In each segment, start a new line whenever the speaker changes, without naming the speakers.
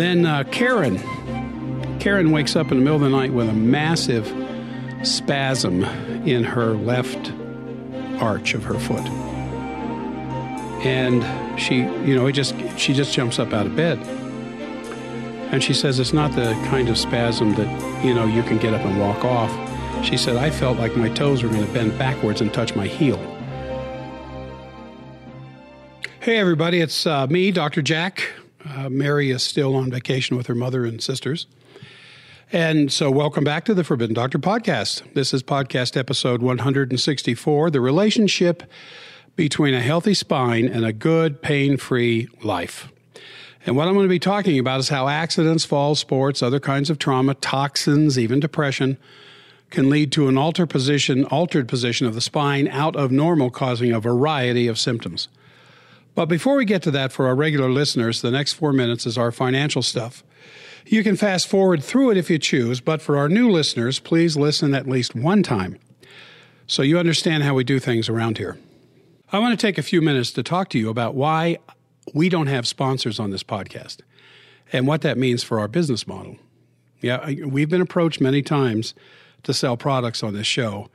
Then uh, Karen. Karen wakes up in the middle of the night with a massive spasm in her left arch of her foot. And she, you know, it just she just jumps up out of bed. And she says it's not the kind of spasm that, you know, you can get up and walk off. She said, I felt like my toes were going to bend backwards and touch my heel. Hey, everybody, it's uh, me, Dr. Jack. Uh, Mary is still on vacation with her mother and sisters. And so, welcome back to the Forbidden Doctor podcast. This is podcast episode 164 The Relationship Between a Healthy Spine and a Good, Pain Free Life. And what I'm going to be talking about is how accidents, falls, sports, other kinds of trauma, toxins, even depression can lead to an altered position, altered position of the spine out of normal, causing a variety of symptoms. But before we get to that, for our regular listeners, the next four minutes is our financial stuff. You can fast forward through it if you choose, but for our new listeners, please listen at least one time so you understand how we do things around here. I want to take a few minutes to talk to you about why we don't have sponsors on this podcast and what that means for our business model. Yeah, we've been approached many times to sell products on this show.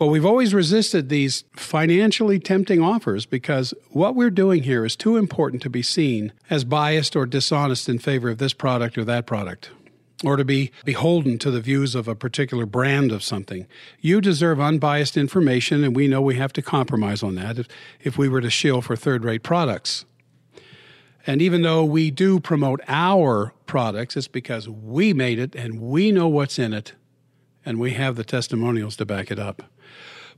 But we've always resisted these financially tempting offers because what we're doing here is too important to be seen as biased or dishonest in favor of this product or that product, or to be beholden to the views of a particular brand of something. You deserve unbiased information, and we know we have to compromise on that if, if we were to shill for third rate products. And even though we do promote our products, it's because we made it and we know what's in it and we have the testimonials to back it up.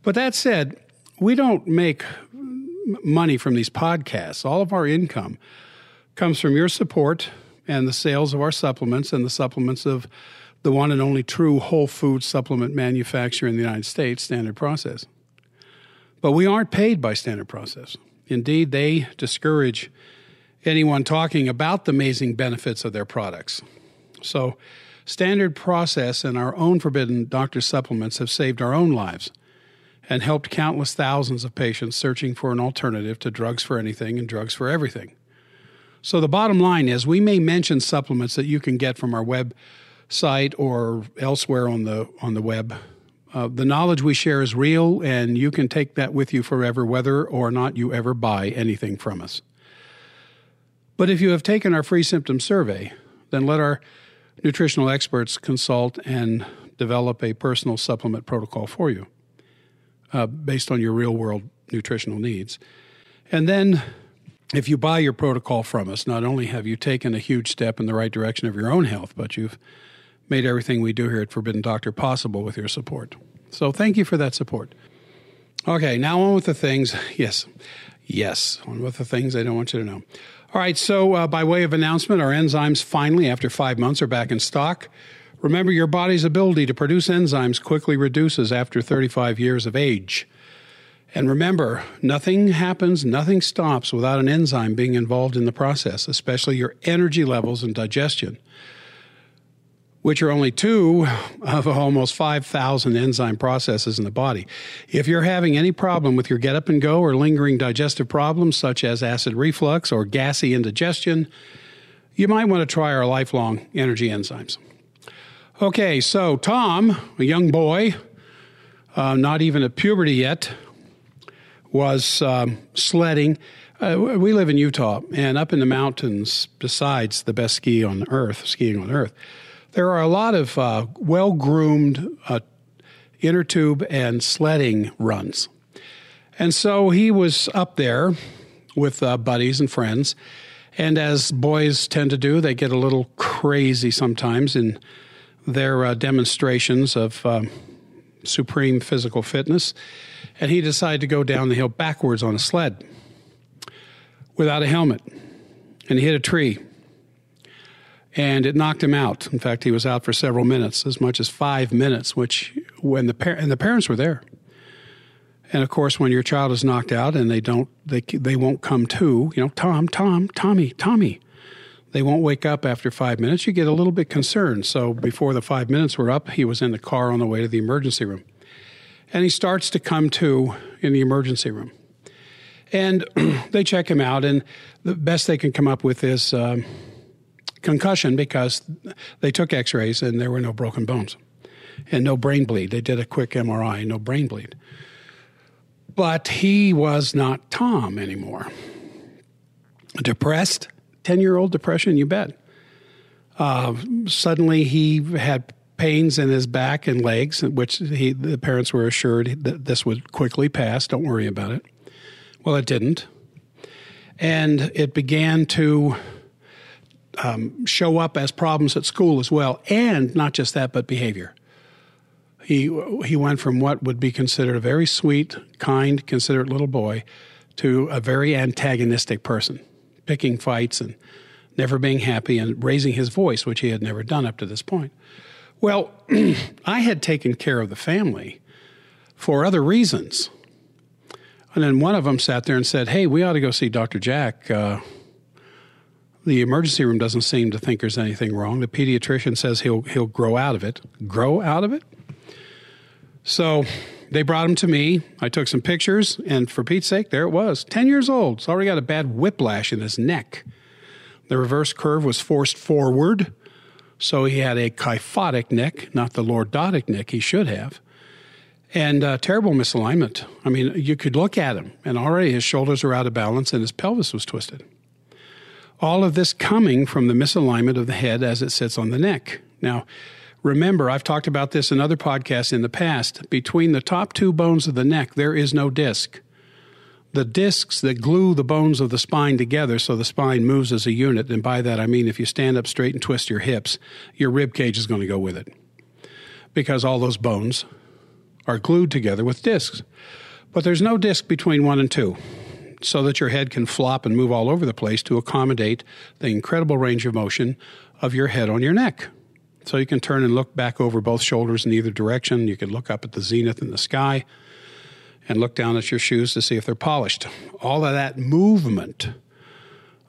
But that said, we don't make money from these podcasts. All of our income comes from your support and the sales of our supplements and the supplements of the one and only true whole food supplement manufacturer in the United States, Standard Process. But we aren't paid by Standard Process. Indeed, they discourage anyone talking about the amazing benefits of their products. So, Standard Process and our own Forbidden Doctor supplements have saved our own lives and helped countless thousands of patients searching for an alternative to drugs for anything and drugs for everything. So, the bottom line is we may mention supplements that you can get from our website or elsewhere on the, on the web. Uh, the knowledge we share is real, and you can take that with you forever, whether or not you ever buy anything from us. But if you have taken our free symptom survey, then let our nutritional experts consult and develop a personal supplement protocol for you uh, based on your real world nutritional needs. And then, if you buy your protocol from us, not only have you taken a huge step in the right direction of your own health, but you've made everything we do here at Forbidden Doctor possible with your support. So, thank you for that support. Okay, now on with the things. Yes, yes, on with the things I don't want you to know. All right, so uh, by way of announcement, our enzymes finally, after five months, are back in stock. Remember, your body's ability to produce enzymes quickly reduces after 35 years of age. And remember, nothing happens, nothing stops without an enzyme being involved in the process, especially your energy levels and digestion, which are only two of almost 5,000 enzyme processes in the body. If you're having any problem with your get up and go or lingering digestive problems such as acid reflux or gassy indigestion, you might want to try our lifelong energy enzymes. Okay, so Tom, a young boy, uh, not even at puberty yet, was um, sledding. Uh, we live in Utah, and up in the mountains, besides the best ski on earth, skiing on earth, there are a lot of uh, well groomed uh, inner tube and sledding runs. And so he was up there with uh, buddies and friends. And as boys tend to do, they get a little crazy sometimes in their uh, demonstrations of um, supreme physical fitness, and he decided to go down the hill backwards on a sled without a helmet, and he hit a tree. And it knocked him out. In fact, he was out for several minutes, as much as five minutes. Which, when the par- and the parents were there, and of course, when your child is knocked out and they don't, they they won't come to. You know, Tom, Tom, Tommy, Tommy they won't wake up after five minutes, you get a little bit concerned. So before the five minutes were up, he was in the car on the way to the emergency room. And he starts to come to in the emergency room. And they check him out, and the best they can come up with is um, concussion because they took x rays and there were no broken bones and no brain bleed. They did a quick MRI, no brain bleed. But he was not Tom anymore. Depressed, 10 year old depression, you bet. Uh, suddenly he had pains in his back and legs, which he, the parents were assured that this would quickly pass. Don't worry about it. Well, it didn't. And it began to um, show up as problems at school as well. And not just that, but behavior. He, he went from what would be considered a very sweet, kind, considerate little boy to a very antagonistic person, picking fights and never being happy and raising his voice, which he had never done up to this point. Well, I had taken care of the family for other reasons. And then one of them sat there and said, Hey, we ought to go see Dr. Jack. Uh, the emergency room doesn't seem to think there's anything wrong. The pediatrician says he'll, he'll grow out of it. Grow out of it? So they brought him to me. I took some pictures, and for Pete's sake, there it was 10 years old. He's already got a bad whiplash in his neck. The reverse curve was forced forward. So he had a kyphotic neck, not the lordotic neck he should have, and uh, terrible misalignment. I mean, you could look at him, and already his shoulders are out of balance and his pelvis was twisted. All of this coming from the misalignment of the head as it sits on the neck. Now, remember, I've talked about this in other podcasts in the past. Between the top two bones of the neck, there is no disc the discs that glue the bones of the spine together so the spine moves as a unit. And by that, I mean if you stand up straight and twist your hips, your rib cage is going to go with it because all those bones are glued together with discs. But there's no disc between one and two so that your head can flop and move all over the place to accommodate the incredible range of motion of your head on your neck. So you can turn and look back over both shoulders in either direction. You can look up at the zenith in the sky and look down at your shoes to see if they're polished. All of that movement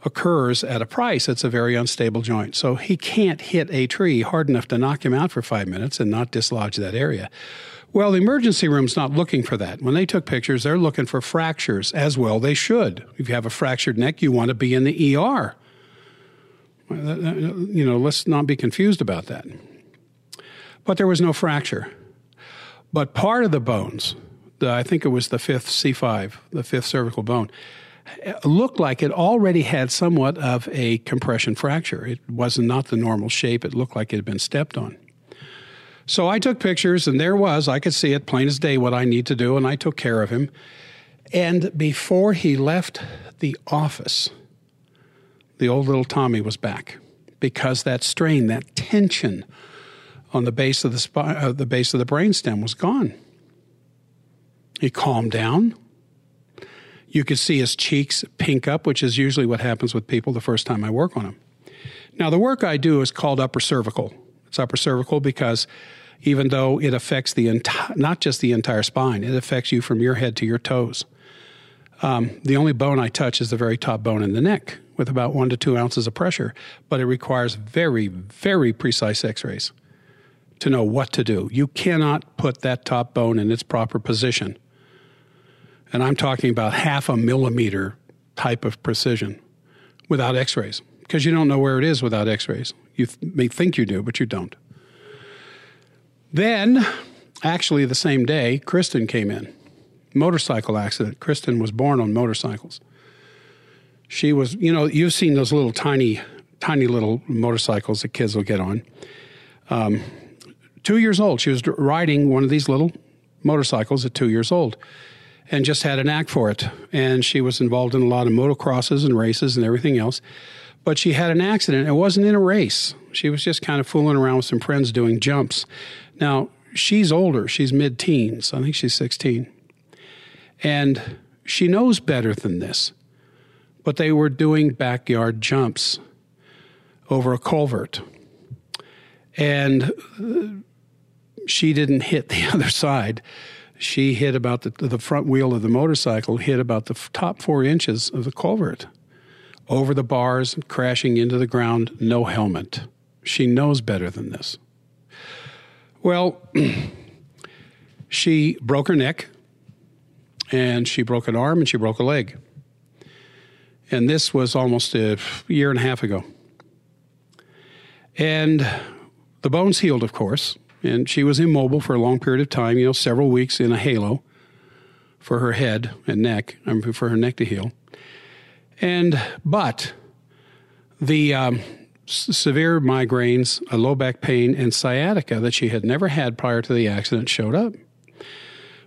occurs at a price that's a very unstable joint. So he can't hit a tree hard enough to knock him out for five minutes and not dislodge that area. Well, the emergency room's not looking for that. When they took pictures, they're looking for fractures as well. They should. If you have a fractured neck, you want to be in the ER. You know, let's not be confused about that. But there was no fracture. But part of the bones, the, I think it was the fifth C5, the fifth cervical bone, looked like it already had somewhat of a compression fracture. It was not the normal shape. It looked like it had been stepped on. So I took pictures, and there was, I could see it plain as day what I need to do, and I took care of him. And before he left the office, the old little Tommy was back because that strain, that tension on the base of the spine, uh, the base of the brainstem was gone. He calmed down. You could see his cheeks pink up, which is usually what happens with people the first time I work on them. Now, the work I do is called upper cervical. It's upper cervical because even though it affects the entire, not just the entire spine, it affects you from your head to your toes. Um, the only bone I touch is the very top bone in the neck with about one to two ounces of pressure, but it requires very, very precise x rays to know what to do. You cannot put that top bone in its proper position and I'm talking about half a millimeter type of precision without x rays, because you don't know where it is without x rays. You th- may think you do, but you don't. Then, actually, the same day, Kristen came in. Motorcycle accident. Kristen was born on motorcycles. She was, you know, you've seen those little tiny, tiny little motorcycles that kids will get on. Um, two years old. She was riding one of these little motorcycles at two years old and just had a knack for it. And she was involved in a lot of motocrosses and races and everything else. But she had an accident. It wasn't in a race. She was just kind of fooling around with some friends doing jumps. Now, she's older. She's mid teens. I think she's 16. And she knows better than this. But they were doing backyard jumps over a culvert. And uh, she didn't hit the other side she hit about the, the front wheel of the motorcycle hit about the top four inches of the culvert over the bars, crashing into the ground, no helmet. She knows better than this. Well, she broke her neck and she broke an arm and she broke a leg. And this was almost a year and a half ago. And the bones healed, of course, and she was immobile for a long period of time, you know, several weeks in a halo for her head and neck, I mean, for her neck to heal. And, but the um, s- severe migraines, a low back pain, and sciatica that she had never had prior to the accident showed up.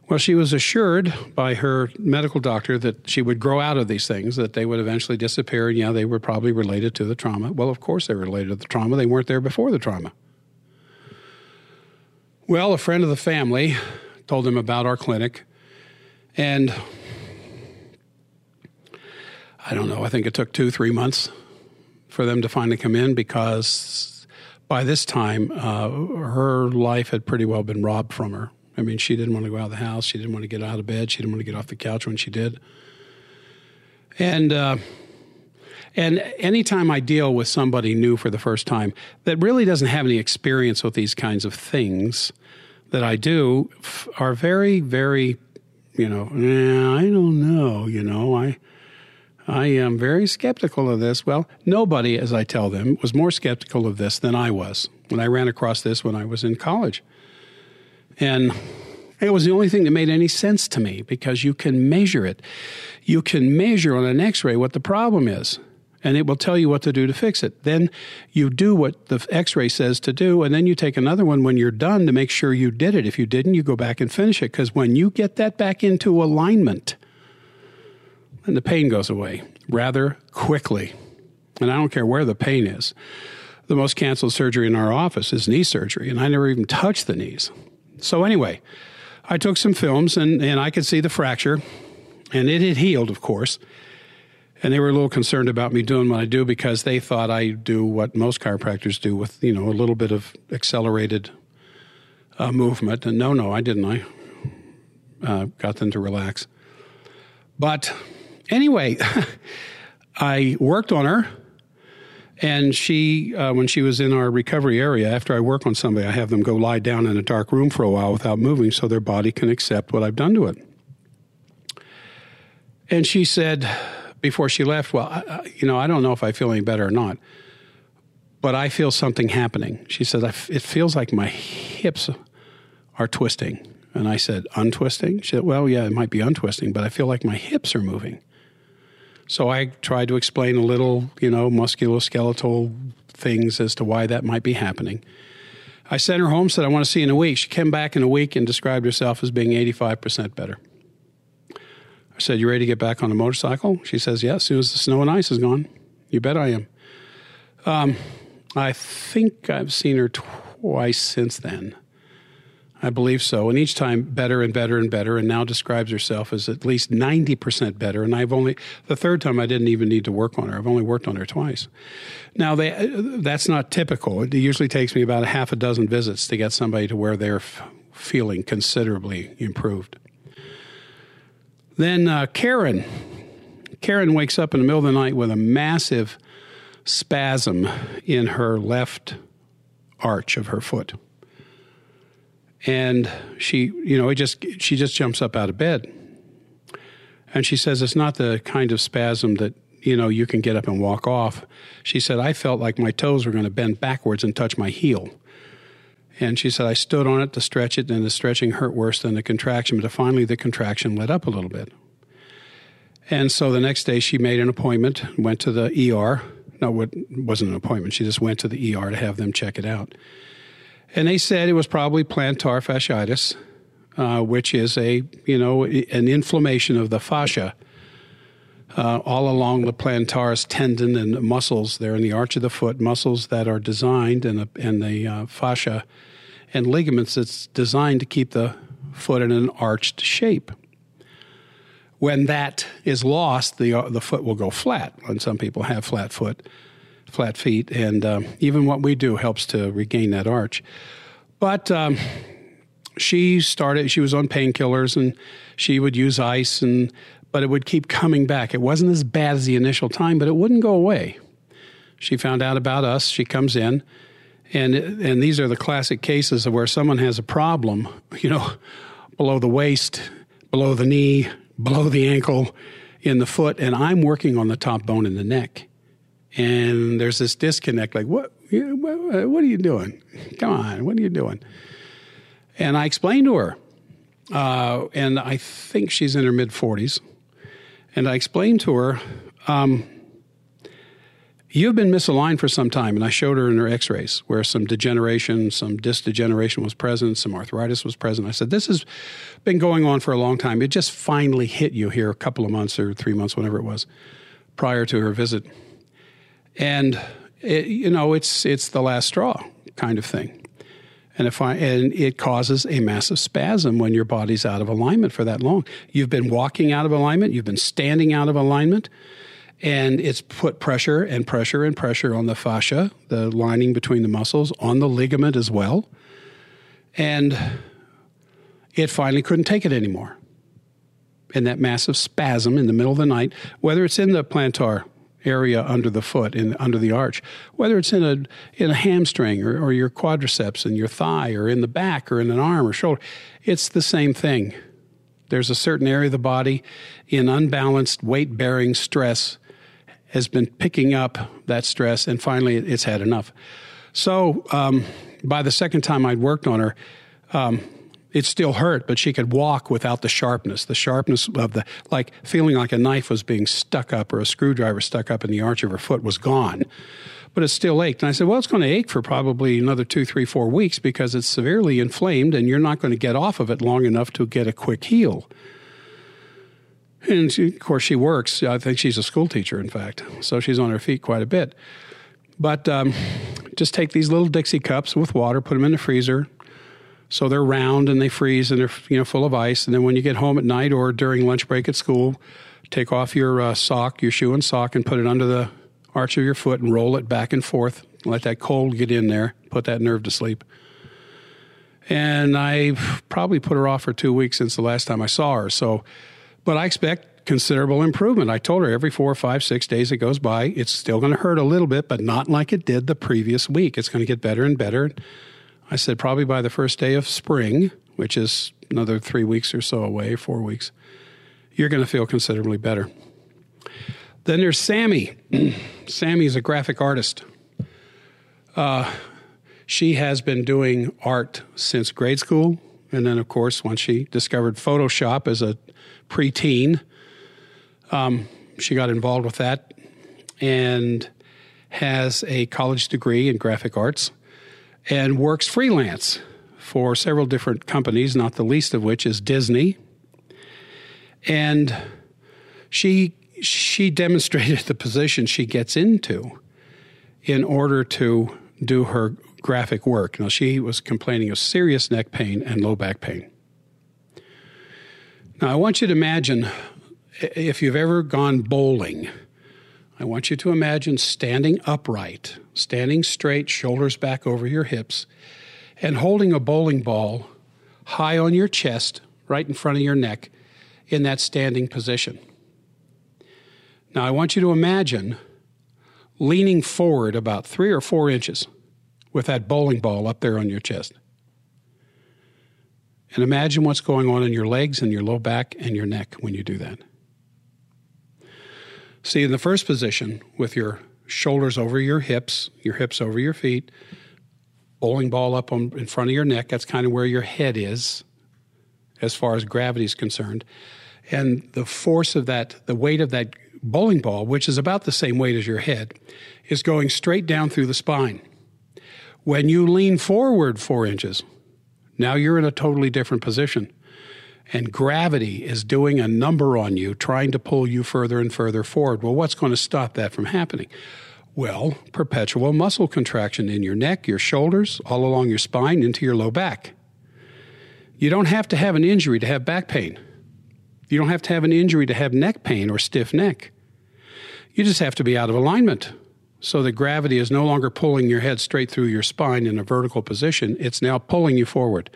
Well, she was assured by her medical doctor that she would grow out of these things, that they would eventually disappear, and yeah, they were probably related to the trauma. Well, of course they were related to the trauma. They weren't there before the trauma. Well, a friend of the family told them about our clinic, and I don't know, I think it took two, three months for them to finally come in because by this time, uh, her life had pretty well been robbed from her. I mean, she didn't want to go out of the house. She didn't want to get out of bed. She didn't want to get off the couch when she did. And uh, and anytime I deal with somebody new for the first time that really doesn't have any experience with these kinds of things that I do, f- are very, very, you know, eh, I don't know, you know, I. I am very skeptical of this. Well, nobody, as I tell them, was more skeptical of this than I was when I ran across this when I was in college. And it was the only thing that made any sense to me because you can measure it. You can measure on an x ray what the problem is, and it will tell you what to do to fix it. Then you do what the x ray says to do, and then you take another one when you're done to make sure you did it. If you didn't, you go back and finish it because when you get that back into alignment, and the pain goes away rather quickly. And I don't care where the pain is. The most canceled surgery in our office is knee surgery, and I never even touched the knees. So, anyway, I took some films and, and I could see the fracture, and it had healed, of course. And they were a little concerned about me doing what I do because they thought I do what most chiropractors do with, you know, a little bit of accelerated uh, movement. And no, no, I didn't. I uh, got them to relax. But anyway, I worked on her. And she, uh, when she was in our recovery area, after I work on somebody, I have them go lie down in a dark room for a while without moving so their body can accept what I've done to it. And she said before she left, Well, I, you know, I don't know if I feel any better or not, but I feel something happening. She said, It feels like my hips are twisting. And I said, Untwisting? She said, Well, yeah, it might be untwisting, but I feel like my hips are moving. So I tried to explain a little, you know, musculoskeletal things as to why that might be happening. I sent her home, said, I want to see you in a week. She came back in a week and described herself as being 85% better. I said, You ready to get back on a motorcycle? She says, Yeah, as soon as the snow and ice is gone. You bet I am. Um, I think I've seen her twice since then. I believe so. And each time better and better and better, and now describes herself as at least 90% better. And I've only, the third time I didn't even need to work on her. I've only worked on her twice. Now, they, that's not typical. It usually takes me about a half a dozen visits to get somebody to where they're f- feeling considerably improved. Then uh, Karen. Karen wakes up in the middle of the night with a massive spasm in her left arch of her foot and she you know it just she just jumps up out of bed. And she says it's not the kind of spasm that you know you can get up and walk off. She said i felt like my toes were going to bend backwards and touch my heel. And she said i stood on it to stretch it and the stretching hurt worse than the contraction but finally the contraction let up a little bit. And so the next day she made an appointment went to the er no it wasn't an appointment. She just went to the er to have them check it out and they said it was probably plantar fasciitis, uh, which is a you know an inflammation of the fascia uh, all along the plantaris tendon and muscles there in the arch of the foot, muscles that are designed and the, and the uh, fascia and ligaments that's designed to keep the foot in an arched shape. When that is lost, the uh, the foot will go flat. And some people have flat foot flat feet, and um, even what we do helps to regain that arch. But um, she started; she was on painkillers, and she would use ice, and but it would keep coming back. It wasn't as bad as the initial time, but it wouldn't go away. She found out about us. She comes in, and and these are the classic cases of where someone has a problem, you know, below the waist, below the knee, below the ankle, in the foot, and I'm working on the top bone in the neck and there's this disconnect like what What are you doing? Come on, what are you doing? And I explained to her, uh, and I think she's in her mid 40s. And I explained to her, um, You've been misaligned for some time. And I showed her in her x rays where some degeneration, some disc degeneration was present, some arthritis was present. I said, This has been going on for a long time. It just finally hit you here a couple of months or three months, whatever it was, prior to her visit. And, it, you know, it's, it's the last straw kind of thing. And if I and it causes a massive spasm when your body's out of alignment for that long. You've been walking out of alignment, you've been standing out of alignment, and it's put pressure and pressure and pressure on the fascia, the lining between the muscles, on the ligament as well. And it finally couldn't take it anymore. And that massive spasm in the middle of the night, whether it's in the plantar area under the foot in under the arch, whether it's in a in a hamstring or, or your quadriceps and your thigh or in the back or in an arm or shoulder, it's the same thing. There's a certain area of the body in unbalanced weight bearing stress has been picking up that stress, and finally it's had enough. So um, by the second time I'd worked on her, um, it still hurt, but she could walk without the sharpness, the sharpness of the, like feeling like a knife was being stuck up or a screwdriver stuck up in the arch of her foot was gone. But it still ached. And I said, well, it's going to ache for probably another two, three, four weeks because it's severely inflamed and you're not going to get off of it long enough to get a quick heal. And she, of course, she works. I think she's a school teacher, in fact. So she's on her feet quite a bit. But um, just take these little Dixie cups with water, put them in the freezer, so they're round and they freeze and they're you know full of ice. And then when you get home at night or during lunch break at school, take off your uh, sock, your shoe and sock, and put it under the arch of your foot and roll it back and forth. Let that cold get in there. Put that nerve to sleep. And I've probably put her off for two weeks since the last time I saw her. So, but I expect considerable improvement. I told her every four, five, six days it goes by, it's still going to hurt a little bit, but not like it did the previous week. It's going to get better and better. I said probably by the first day of spring, which is another three weeks or so away, four weeks, you're going to feel considerably better. Then there's Sammy. Sammy is a graphic artist. Uh, she has been doing art since grade school. And then, of course, once she discovered Photoshop as a preteen, um, she got involved with that and has a college degree in graphic arts and works freelance for several different companies, not the least of which is Disney. And she she demonstrated the position she gets into in order to do her graphic work. Now she was complaining of serious neck pain and low back pain. Now I want you to imagine if you've ever gone bowling, I want you to imagine standing upright, standing straight, shoulders back over your hips, and holding a bowling ball high on your chest, right in front of your neck, in that standing position. Now, I want you to imagine leaning forward about three or four inches with that bowling ball up there on your chest. And imagine what's going on in your legs and your low back and your neck when you do that. See, in the first position, with your shoulders over your hips, your hips over your feet, bowling ball up on, in front of your neck, that's kind of where your head is as far as gravity is concerned. And the force of that, the weight of that bowling ball, which is about the same weight as your head, is going straight down through the spine. When you lean forward four inches, now you're in a totally different position and gravity is doing a number on you, trying to pull you further and further forward. Well, what's going to stop that from happening? Well, perpetual muscle contraction in your neck, your shoulders, all along your spine, into your low back. You don't have to have an injury to have back pain. You don't have to have an injury to have neck pain or stiff neck. You just have to be out of alignment so that gravity is no longer pulling your head straight through your spine in a vertical position. It's now pulling you forward.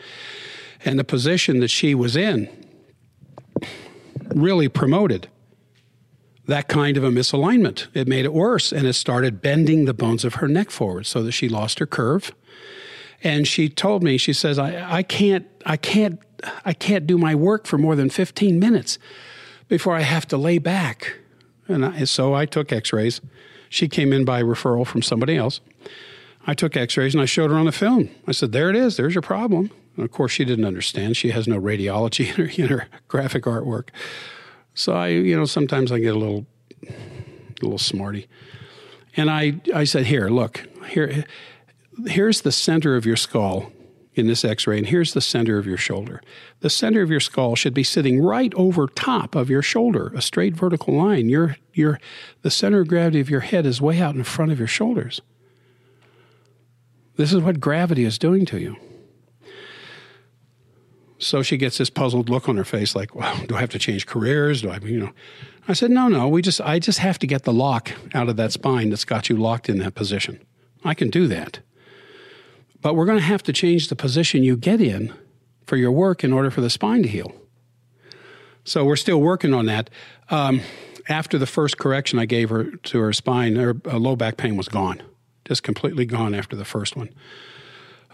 And the position that she was in really promoted that kind of a misalignment. It made it worse and it started bending the bones of her neck forward so that she lost her curve. And she told me, she says, I, I can't, I can't, I can't do my work for more than 15 minutes before I have to lay back. And I, so I took x rays. She came in by referral from somebody else. I took x rays and I showed her on the film. I said, There it is. There's your problem. And of course, she didn't understand. She has no radiology in her, in her graphic artwork. So I, you know, sometimes I get a little, a little smarty. And I, I said, Here, look, here, here's the center of your skull in this x ray, and here's the center of your shoulder. The center of your skull should be sitting right over top of your shoulder, a straight vertical line. Your, your, the center of gravity of your head is way out in front of your shoulders. This is what gravity is doing to you. So she gets this puzzled look on her face, like, "Well, do I have to change careers? Do I, you know?" I said, "No, no. We just, I just have to get the lock out of that spine that's got you locked in that position. I can do that, but we're going to have to change the position you get in for your work in order for the spine to heal." So we're still working on that. Um, after the first correction I gave her to her spine, her low back pain was gone just completely gone after the first one.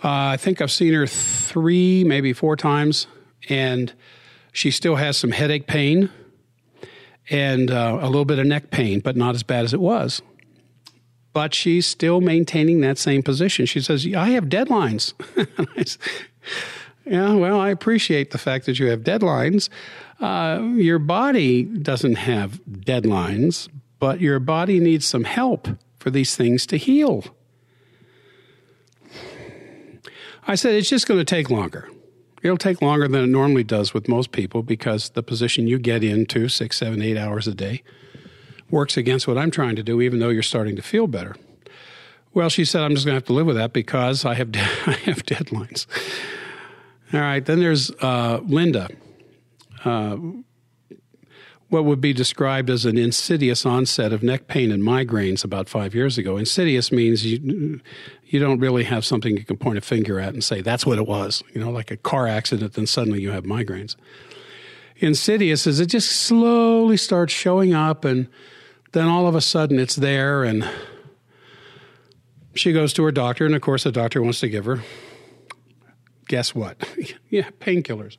Uh, I think I've seen her three, maybe four times, and she still has some headache pain and uh, a little bit of neck pain, but not as bad as it was. But she's still maintaining that same position. She says, I have deadlines. yeah, well, I appreciate the fact that you have deadlines. Uh, your body doesn't have deadlines, but your body needs some help for these things to heal. I said, it's just going to take longer. It'll take longer than it normally does with most people because the position you get into six, seven, eight hours a day works against what I'm trying to do, even though you're starting to feel better. Well, she said, I'm just going to have to live with that because I have, I have deadlines. All right, then there's uh, Linda. Uh, what would be described as an insidious onset of neck pain and migraines about five years ago. Insidious means you you don't really have something you can point a finger at and say that's what it was. You know, like a car accident, then suddenly you have migraines. Insidious is it just slowly starts showing up, and then all of a sudden it's there, and she goes to her doctor, and of course the doctor wants to give her guess what? yeah, painkillers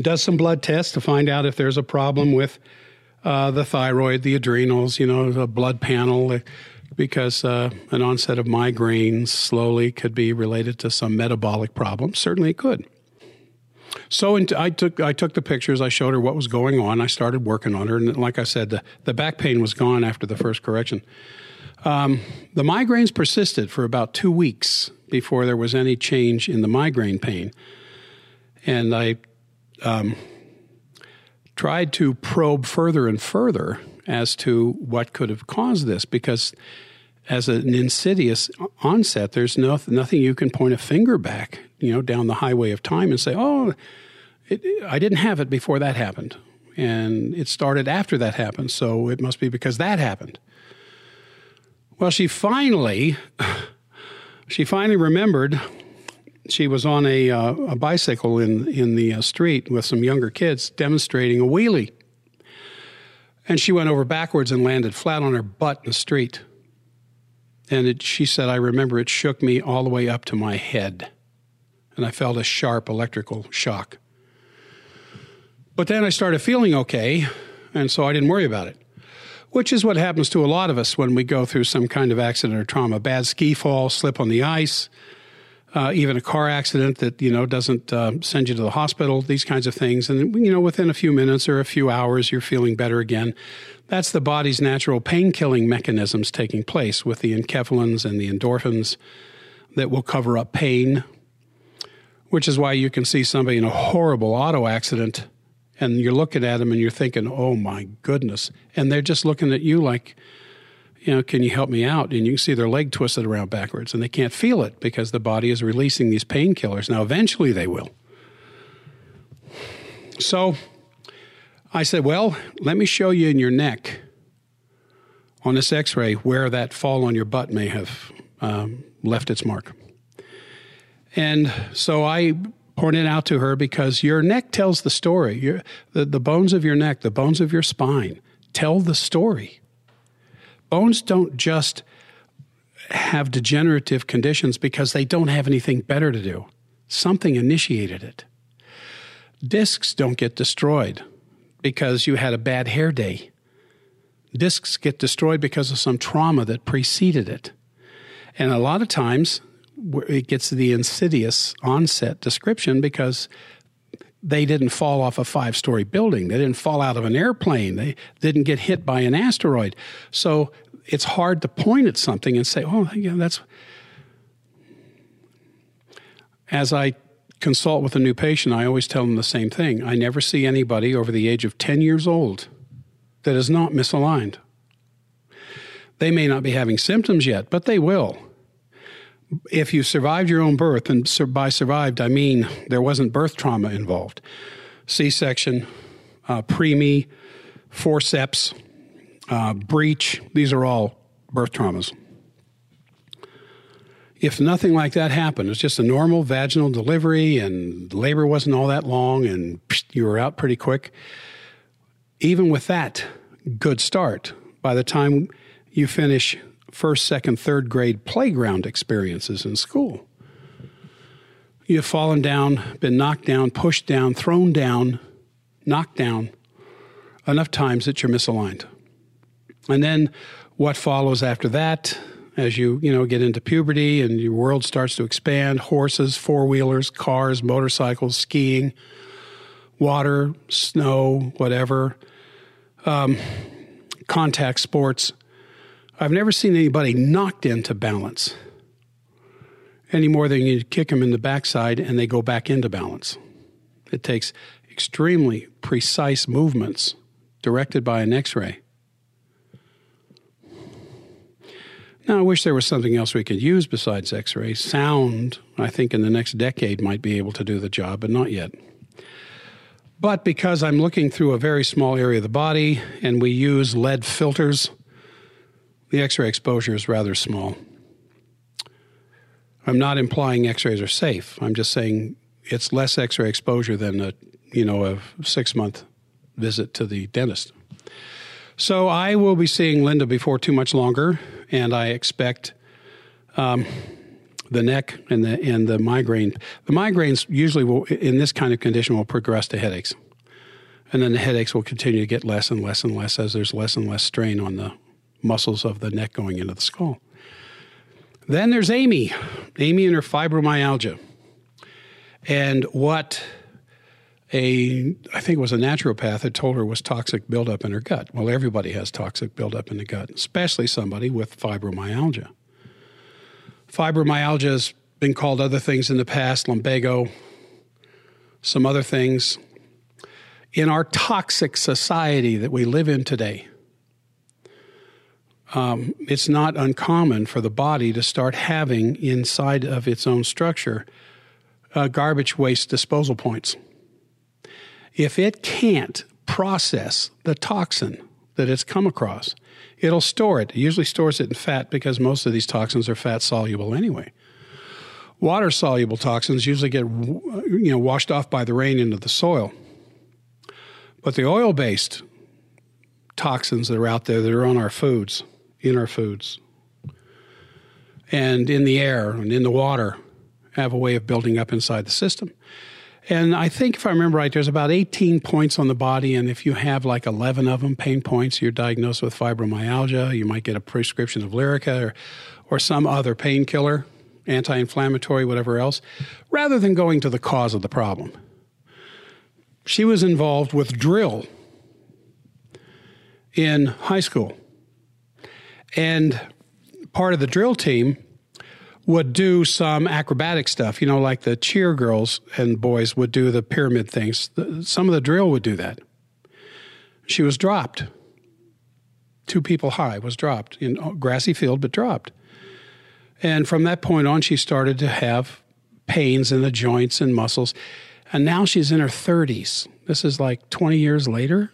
does some blood tests to find out if there's a problem with uh, the thyroid, the adrenals, you know, a blood panel, because uh, an onset of migraines slowly could be related to some metabolic problem. Certainly it could. So I took I took the pictures. I showed her what was going on. I started working on her, and like I said, the, the back pain was gone after the first correction. Um, the migraines persisted for about two weeks before there was any change in the migraine pain, and I um, tried to probe further and further as to what could have caused this because as an insidious onset there's no, nothing you can point a finger back you know down the highway of time and say oh it, i didn't have it before that happened. And it started after that happened so it must be because that happened. Well she finally she finally remembered she was on a, uh, a bicycle in, in the uh, street with some younger kids demonstrating a wheelie. And she went over backwards and landed flat on her butt in the street. And it, she said, I remember it shook me all the way up to my head. And I felt a sharp electrical shock. But then I started feeling okay, and so I didn't worry about it, which is what happens to a lot of us when we go through some kind of accident or trauma bad ski fall, slip on the ice, uh, even a car accident that you know doesn't uh, send you to the hospital, these kinds of things, and you know within a few minutes or a few hours you're feeling better again. That's the body's natural pain killing mechanisms taking place with the enkephalins and the endorphins that will cover up pain, which is why you can see somebody in a horrible auto accident and you're looking at them and you're thinking, oh my goodness. And they're just looking at you like, you know, can you help me out? And you can see their leg twisted around backwards and they can't feel it because the body is releasing these painkillers. Now, eventually they will. So I said, well, let me show you in your neck on this x ray where that fall on your butt may have um, left its mark. And so I pointed out to her because your neck tells the story. Your, the, the bones of your neck, the bones of your spine tell the story bones don't just have degenerative conditions because they don't have anything better to do. Something initiated it. Discs don't get destroyed because you had a bad hair day. Discs get destroyed because of some trauma that preceded it. And a lot of times it gets the insidious onset description because they didn't fall off a five story building. They didn't fall out of an airplane. They didn't get hit by an asteroid. So it's hard to point at something and say, oh, yeah, that's. As I consult with a new patient, I always tell them the same thing. I never see anybody over the age of 10 years old that is not misaligned. They may not be having symptoms yet, but they will. If you survived your own birth, and by survived, I mean there wasn't birth trauma involved, C section, uh, preemie, forceps, uh, breech, these are all birth traumas. If nothing like that happened, it's just a normal vaginal delivery and labor wasn't all that long and you were out pretty quick, even with that good start, by the time you finish first, second, third grade playground experiences in school, you've fallen down, been knocked down, pushed down, thrown down, knocked down enough times that you're misaligned. And then what follows after that, as you you know get into puberty and your world starts to expand, horses, four wheelers, cars, motorcycles, skiing, water, snow, whatever, um, contact sports. I've never seen anybody knocked into balance any more than you kick them in the backside and they go back into balance. It takes extremely precise movements directed by an x ray Now, I wish there was something else we could use besides x ray. Sound, I think, in the next decade might be able to do the job, but not yet. But because I'm looking through a very small area of the body and we use lead filters, the x ray exposure is rather small. I'm not implying x rays are safe. I'm just saying it's less x ray exposure than a, you know, a six month visit to the dentist. So I will be seeing Linda before too much longer, and I expect um, the neck and the and the migraine. The migraines usually will, in this kind of condition, will progress to headaches, and then the headaches will continue to get less and less and less as there's less and less strain on the muscles of the neck going into the skull. Then there's Amy, Amy and her fibromyalgia, and what a I think it was a naturopath had told her was toxic buildup in her gut. Well, everybody has toxic buildup in the gut, especially somebody with fibromyalgia. Fibromyalgia has been called other things in the past, lumbago, some other things. In our toxic society that we live in today, um, it's not uncommon for the body to start having inside of its own structure uh, garbage waste disposal points if it can't process the toxin that it's come across, it'll store it. It usually stores it in fat because most of these toxins are fat soluble anyway. Water soluble toxins usually get you know washed off by the rain into the soil. But the oil based toxins that are out there that are on our foods, in our foods, and in the air and in the water have a way of building up inside the system. And I think if I remember right, there's about 18 points on the body. And if you have like 11 of them, pain points, you're diagnosed with fibromyalgia. You might get a prescription of Lyrica or, or some other painkiller, anti inflammatory, whatever else, rather than going to the cause of the problem. She was involved with drill in high school. And part of the drill team would do some acrobatic stuff, you know, like the cheer girls and boys would do the pyramid things. Some of the drill would do that. She was dropped. Two people high was dropped in grassy field, but dropped. And from that point on, she started to have pains in the joints and muscles. And now she's in her 30s. This is like 20 years later.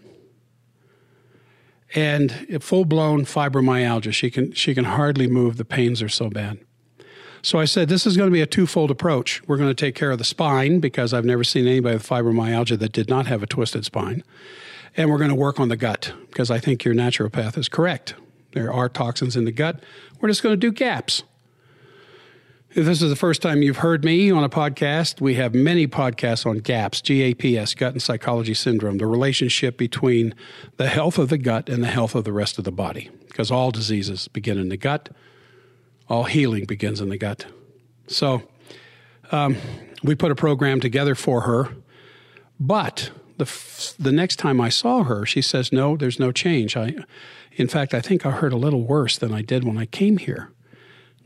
And full blown fibromyalgia. She can, she can hardly move. The pains are so bad. So I said, this is going to be a twofold approach. We're going to take care of the spine because I've never seen anybody with fibromyalgia that did not have a twisted spine. And we're going to work on the gut because I think your naturopath is correct. There are toxins in the gut. We're just going to do gaps. If this is the first time you've heard me on a podcast, we have many podcasts on GAPS, GAPS, gut and psychology syndrome, the relationship between the health of the gut and the health of the rest of the body, because all diseases begin in the gut all healing begins in the gut. So um, we put a program together for her, but the f- the next time I saw her, she says, "No, there's no change. I, in fact, I think I hurt a little worse than I did when I came here."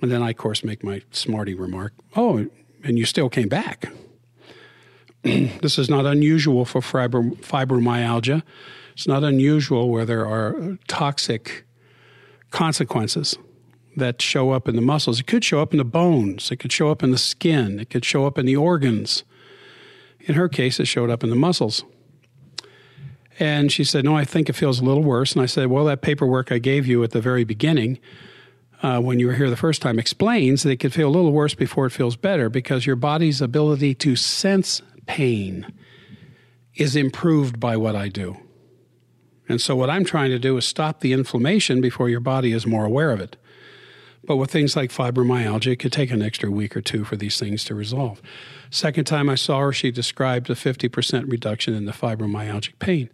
And then I, of course, make my smarty remark, "Oh, and you still came back." this is not unusual for fibro- fibromyalgia. It's not unusual where there are toxic consequences that show up in the muscles. It could show up in the bones, it could show up in the skin, it could show up in the organs. In her case, it showed up in the muscles. And she said, No, I think it feels a little worse. And I said, Well, that paperwork I gave you at the very beginning, uh, when you were here the first time, explains that it could feel a little worse before it feels better because your body's ability to sense pain is improved by what I do. And so, what I'm trying to do is stop the inflammation before your body is more aware of it. But with things like fibromyalgia, it could take an extra week or two for these things to resolve. Second time I saw her, she described a 50% reduction in the fibromyalgic pain.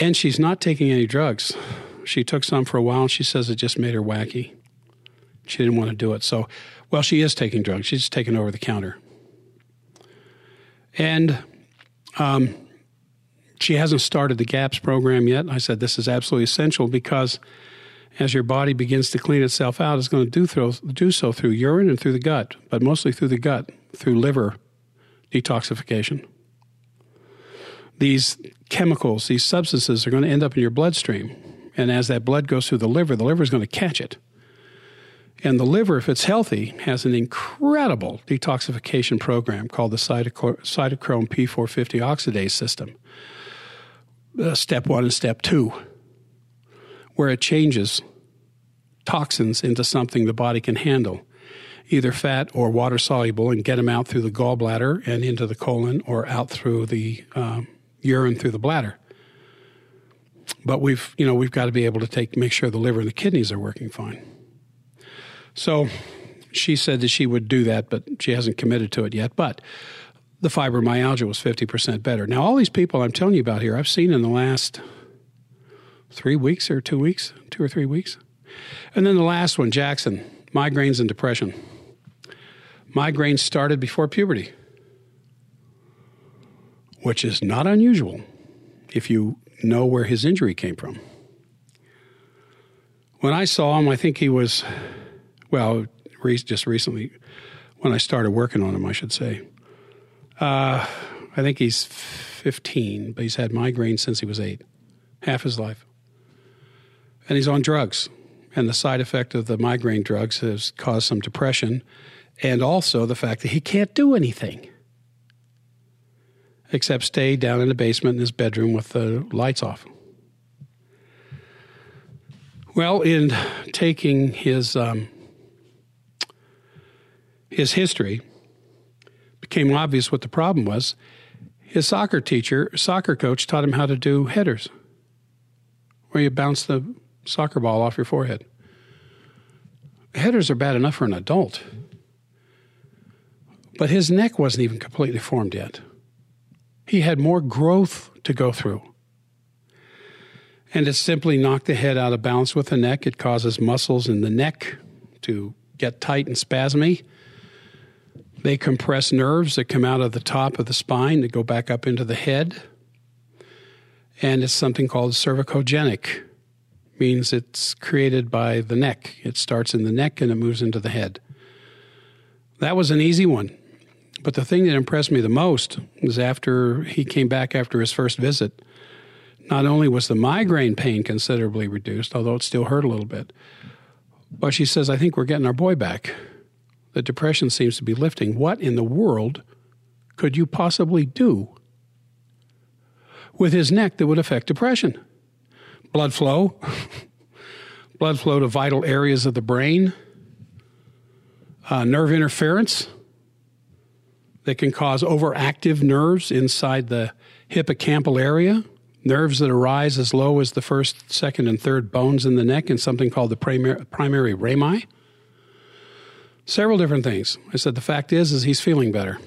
And she's not taking any drugs. She took some for a while and she says it just made her wacky. She didn't want to do it. So, well, she is taking drugs. She's taking over the counter. And um, she hasn't started the GAPS program yet. I said this is absolutely essential because as your body begins to clean itself out, it's going to do, through, do so through urine and through the gut, but mostly through the gut, through liver detoxification. These chemicals, these substances are going to end up in your bloodstream. And as that blood goes through the liver, the liver is going to catch it. And the liver, if it's healthy, has an incredible detoxification program called the cytochrome P450 oxidase system. Uh, step one and step two where it changes toxins into something the body can handle, either fat or water soluble, and get them out through the gallbladder and into the colon or out through the um, urine through the bladder. But we've, you know, we've got to be able to take make sure the liver and the kidneys are working fine. So she said that she would do that, but she hasn't committed to it yet. But the fibromyalgia was 50% better. Now, all these people I'm telling you about here, I've seen in the last three weeks or two weeks, two or three weeks. And then the last one, Jackson, migraines and depression. Migraines started before puberty, which is not unusual if you know where his injury came from. When I saw him, I think he was, well, just recently, when I started working on him, I should say. Uh, I think he's 15, but he's had migraines since he was eight, half his life and he's on drugs. And the side effect of the migraine drugs has caused some depression and also the fact that he can't do anything except stay down in the basement in his bedroom with the lights off. Well, in taking his um, his history, became obvious what the problem was. His soccer teacher, soccer coach, taught him how to do headers, where you bounce the soccer ball off your forehead. Headers are bad enough for an adult. But his neck wasn't even completely formed yet. He had more growth to go through. And it simply knocked the head out of balance with the neck. It causes muscles in the neck to get tight and spasmy. They compress nerves that come out of the top of the spine that go back up into the head. And it's something called cervicogenic means it's created by the neck. It starts in the neck and it moves into the head. That was an easy one. But the thing that impressed me the most was after he came back after his first visit. Not only was the migraine pain considerably reduced, although it still hurt a little bit, but she says, I think we're getting our boy back. The depression seems to be lifting. What in the world could you possibly do with his neck that would affect depression? Blood flow, blood flow to vital areas of the brain, uh, nerve interference that can cause overactive nerves inside the hippocampal area, nerves that arise as low as the first, second, and third bones in the neck and something called the primary, primary rami. Several different things. I said, the fact is, is he's feeling better.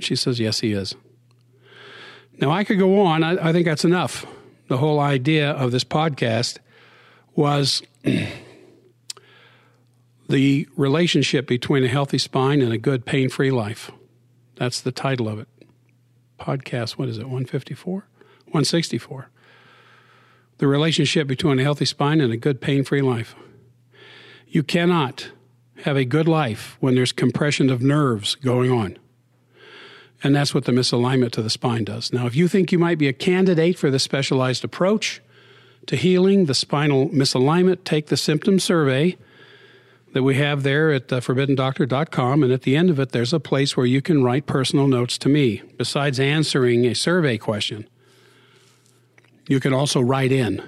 She says, yes, he is. Now, I could go on. I, I think that's enough the whole idea of this podcast was The relationship between a healthy spine and a good pain free life. That's the title of it. Podcast, what is it, 154? 164. The relationship between a healthy spine and a good pain free life. You cannot have a good life when there's compression of nerves going on. And that's what the misalignment to the spine does. Now, if you think you might be a candidate for the specialized approach to healing the spinal misalignment, take the symptom survey that we have there at uh, forbiddendoctor.com. And at the end of it, there's a place where you can write personal notes to me. Besides answering a survey question, you can also write in.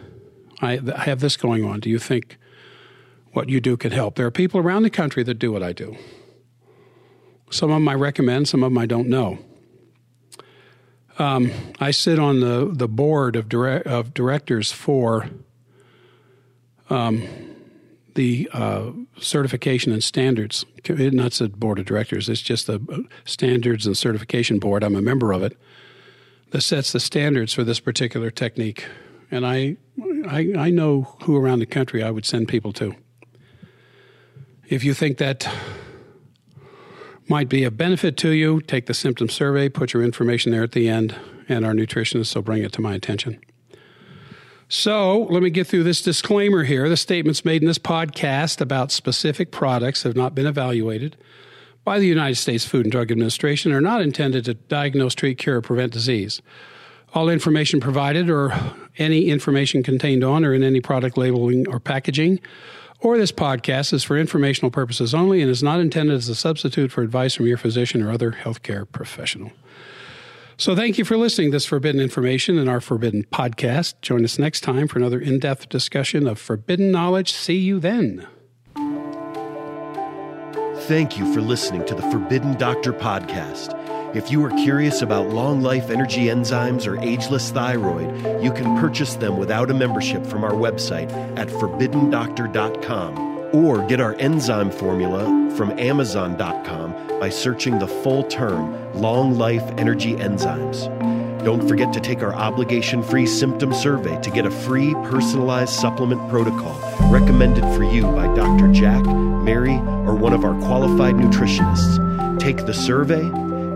I, I have this going on. Do you think what you do can help? There are people around the country that do what I do. Some of them I recommend, some of them I don't know. Um, I sit on the, the board of, dire- of directors for um, the uh, certification and standards. Not the board of directors, it's just the uh, standards and certification board. I'm a member of it that sets the standards for this particular technique. And I, I, I know who around the country I would send people to. If you think that might be of benefit to you, take the symptom survey, put your information there at the end, and our nutritionist will bring it to my attention. So, let me get through this disclaimer here. The statements made in this podcast about specific products have not been evaluated by the United States Food and Drug Administration are not intended to diagnose, treat, cure, or prevent disease. All information provided or any information contained on or in any product labeling or packaging or this podcast is for informational purposes only and is not intended as a substitute for advice from your physician or other healthcare professional. So, thank you for listening to this forbidden information in our forbidden podcast. Join us next time for another in depth discussion of forbidden knowledge. See you then.
Thank you for listening to the Forbidden Doctor podcast. If you are curious about long life energy enzymes or ageless thyroid, you can purchase them without a membership from our website at forbiddendoctor.com or get our enzyme formula from amazon.com by searching the full term Long Life Energy Enzymes. Don't forget to take our obligation free symptom survey to get a free personalized supplement protocol recommended for you by Dr. Jack, Mary, or one of our qualified nutritionists. Take the survey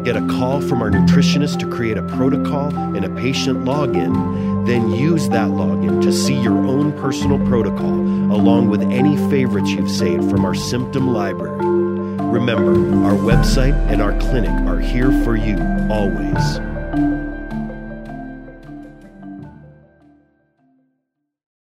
get a call from our nutritionist to create a protocol and a patient login, then use that login to see your own personal protocol along with any favorites you've saved from our symptom library. Remember, our website and our clinic are here for you always.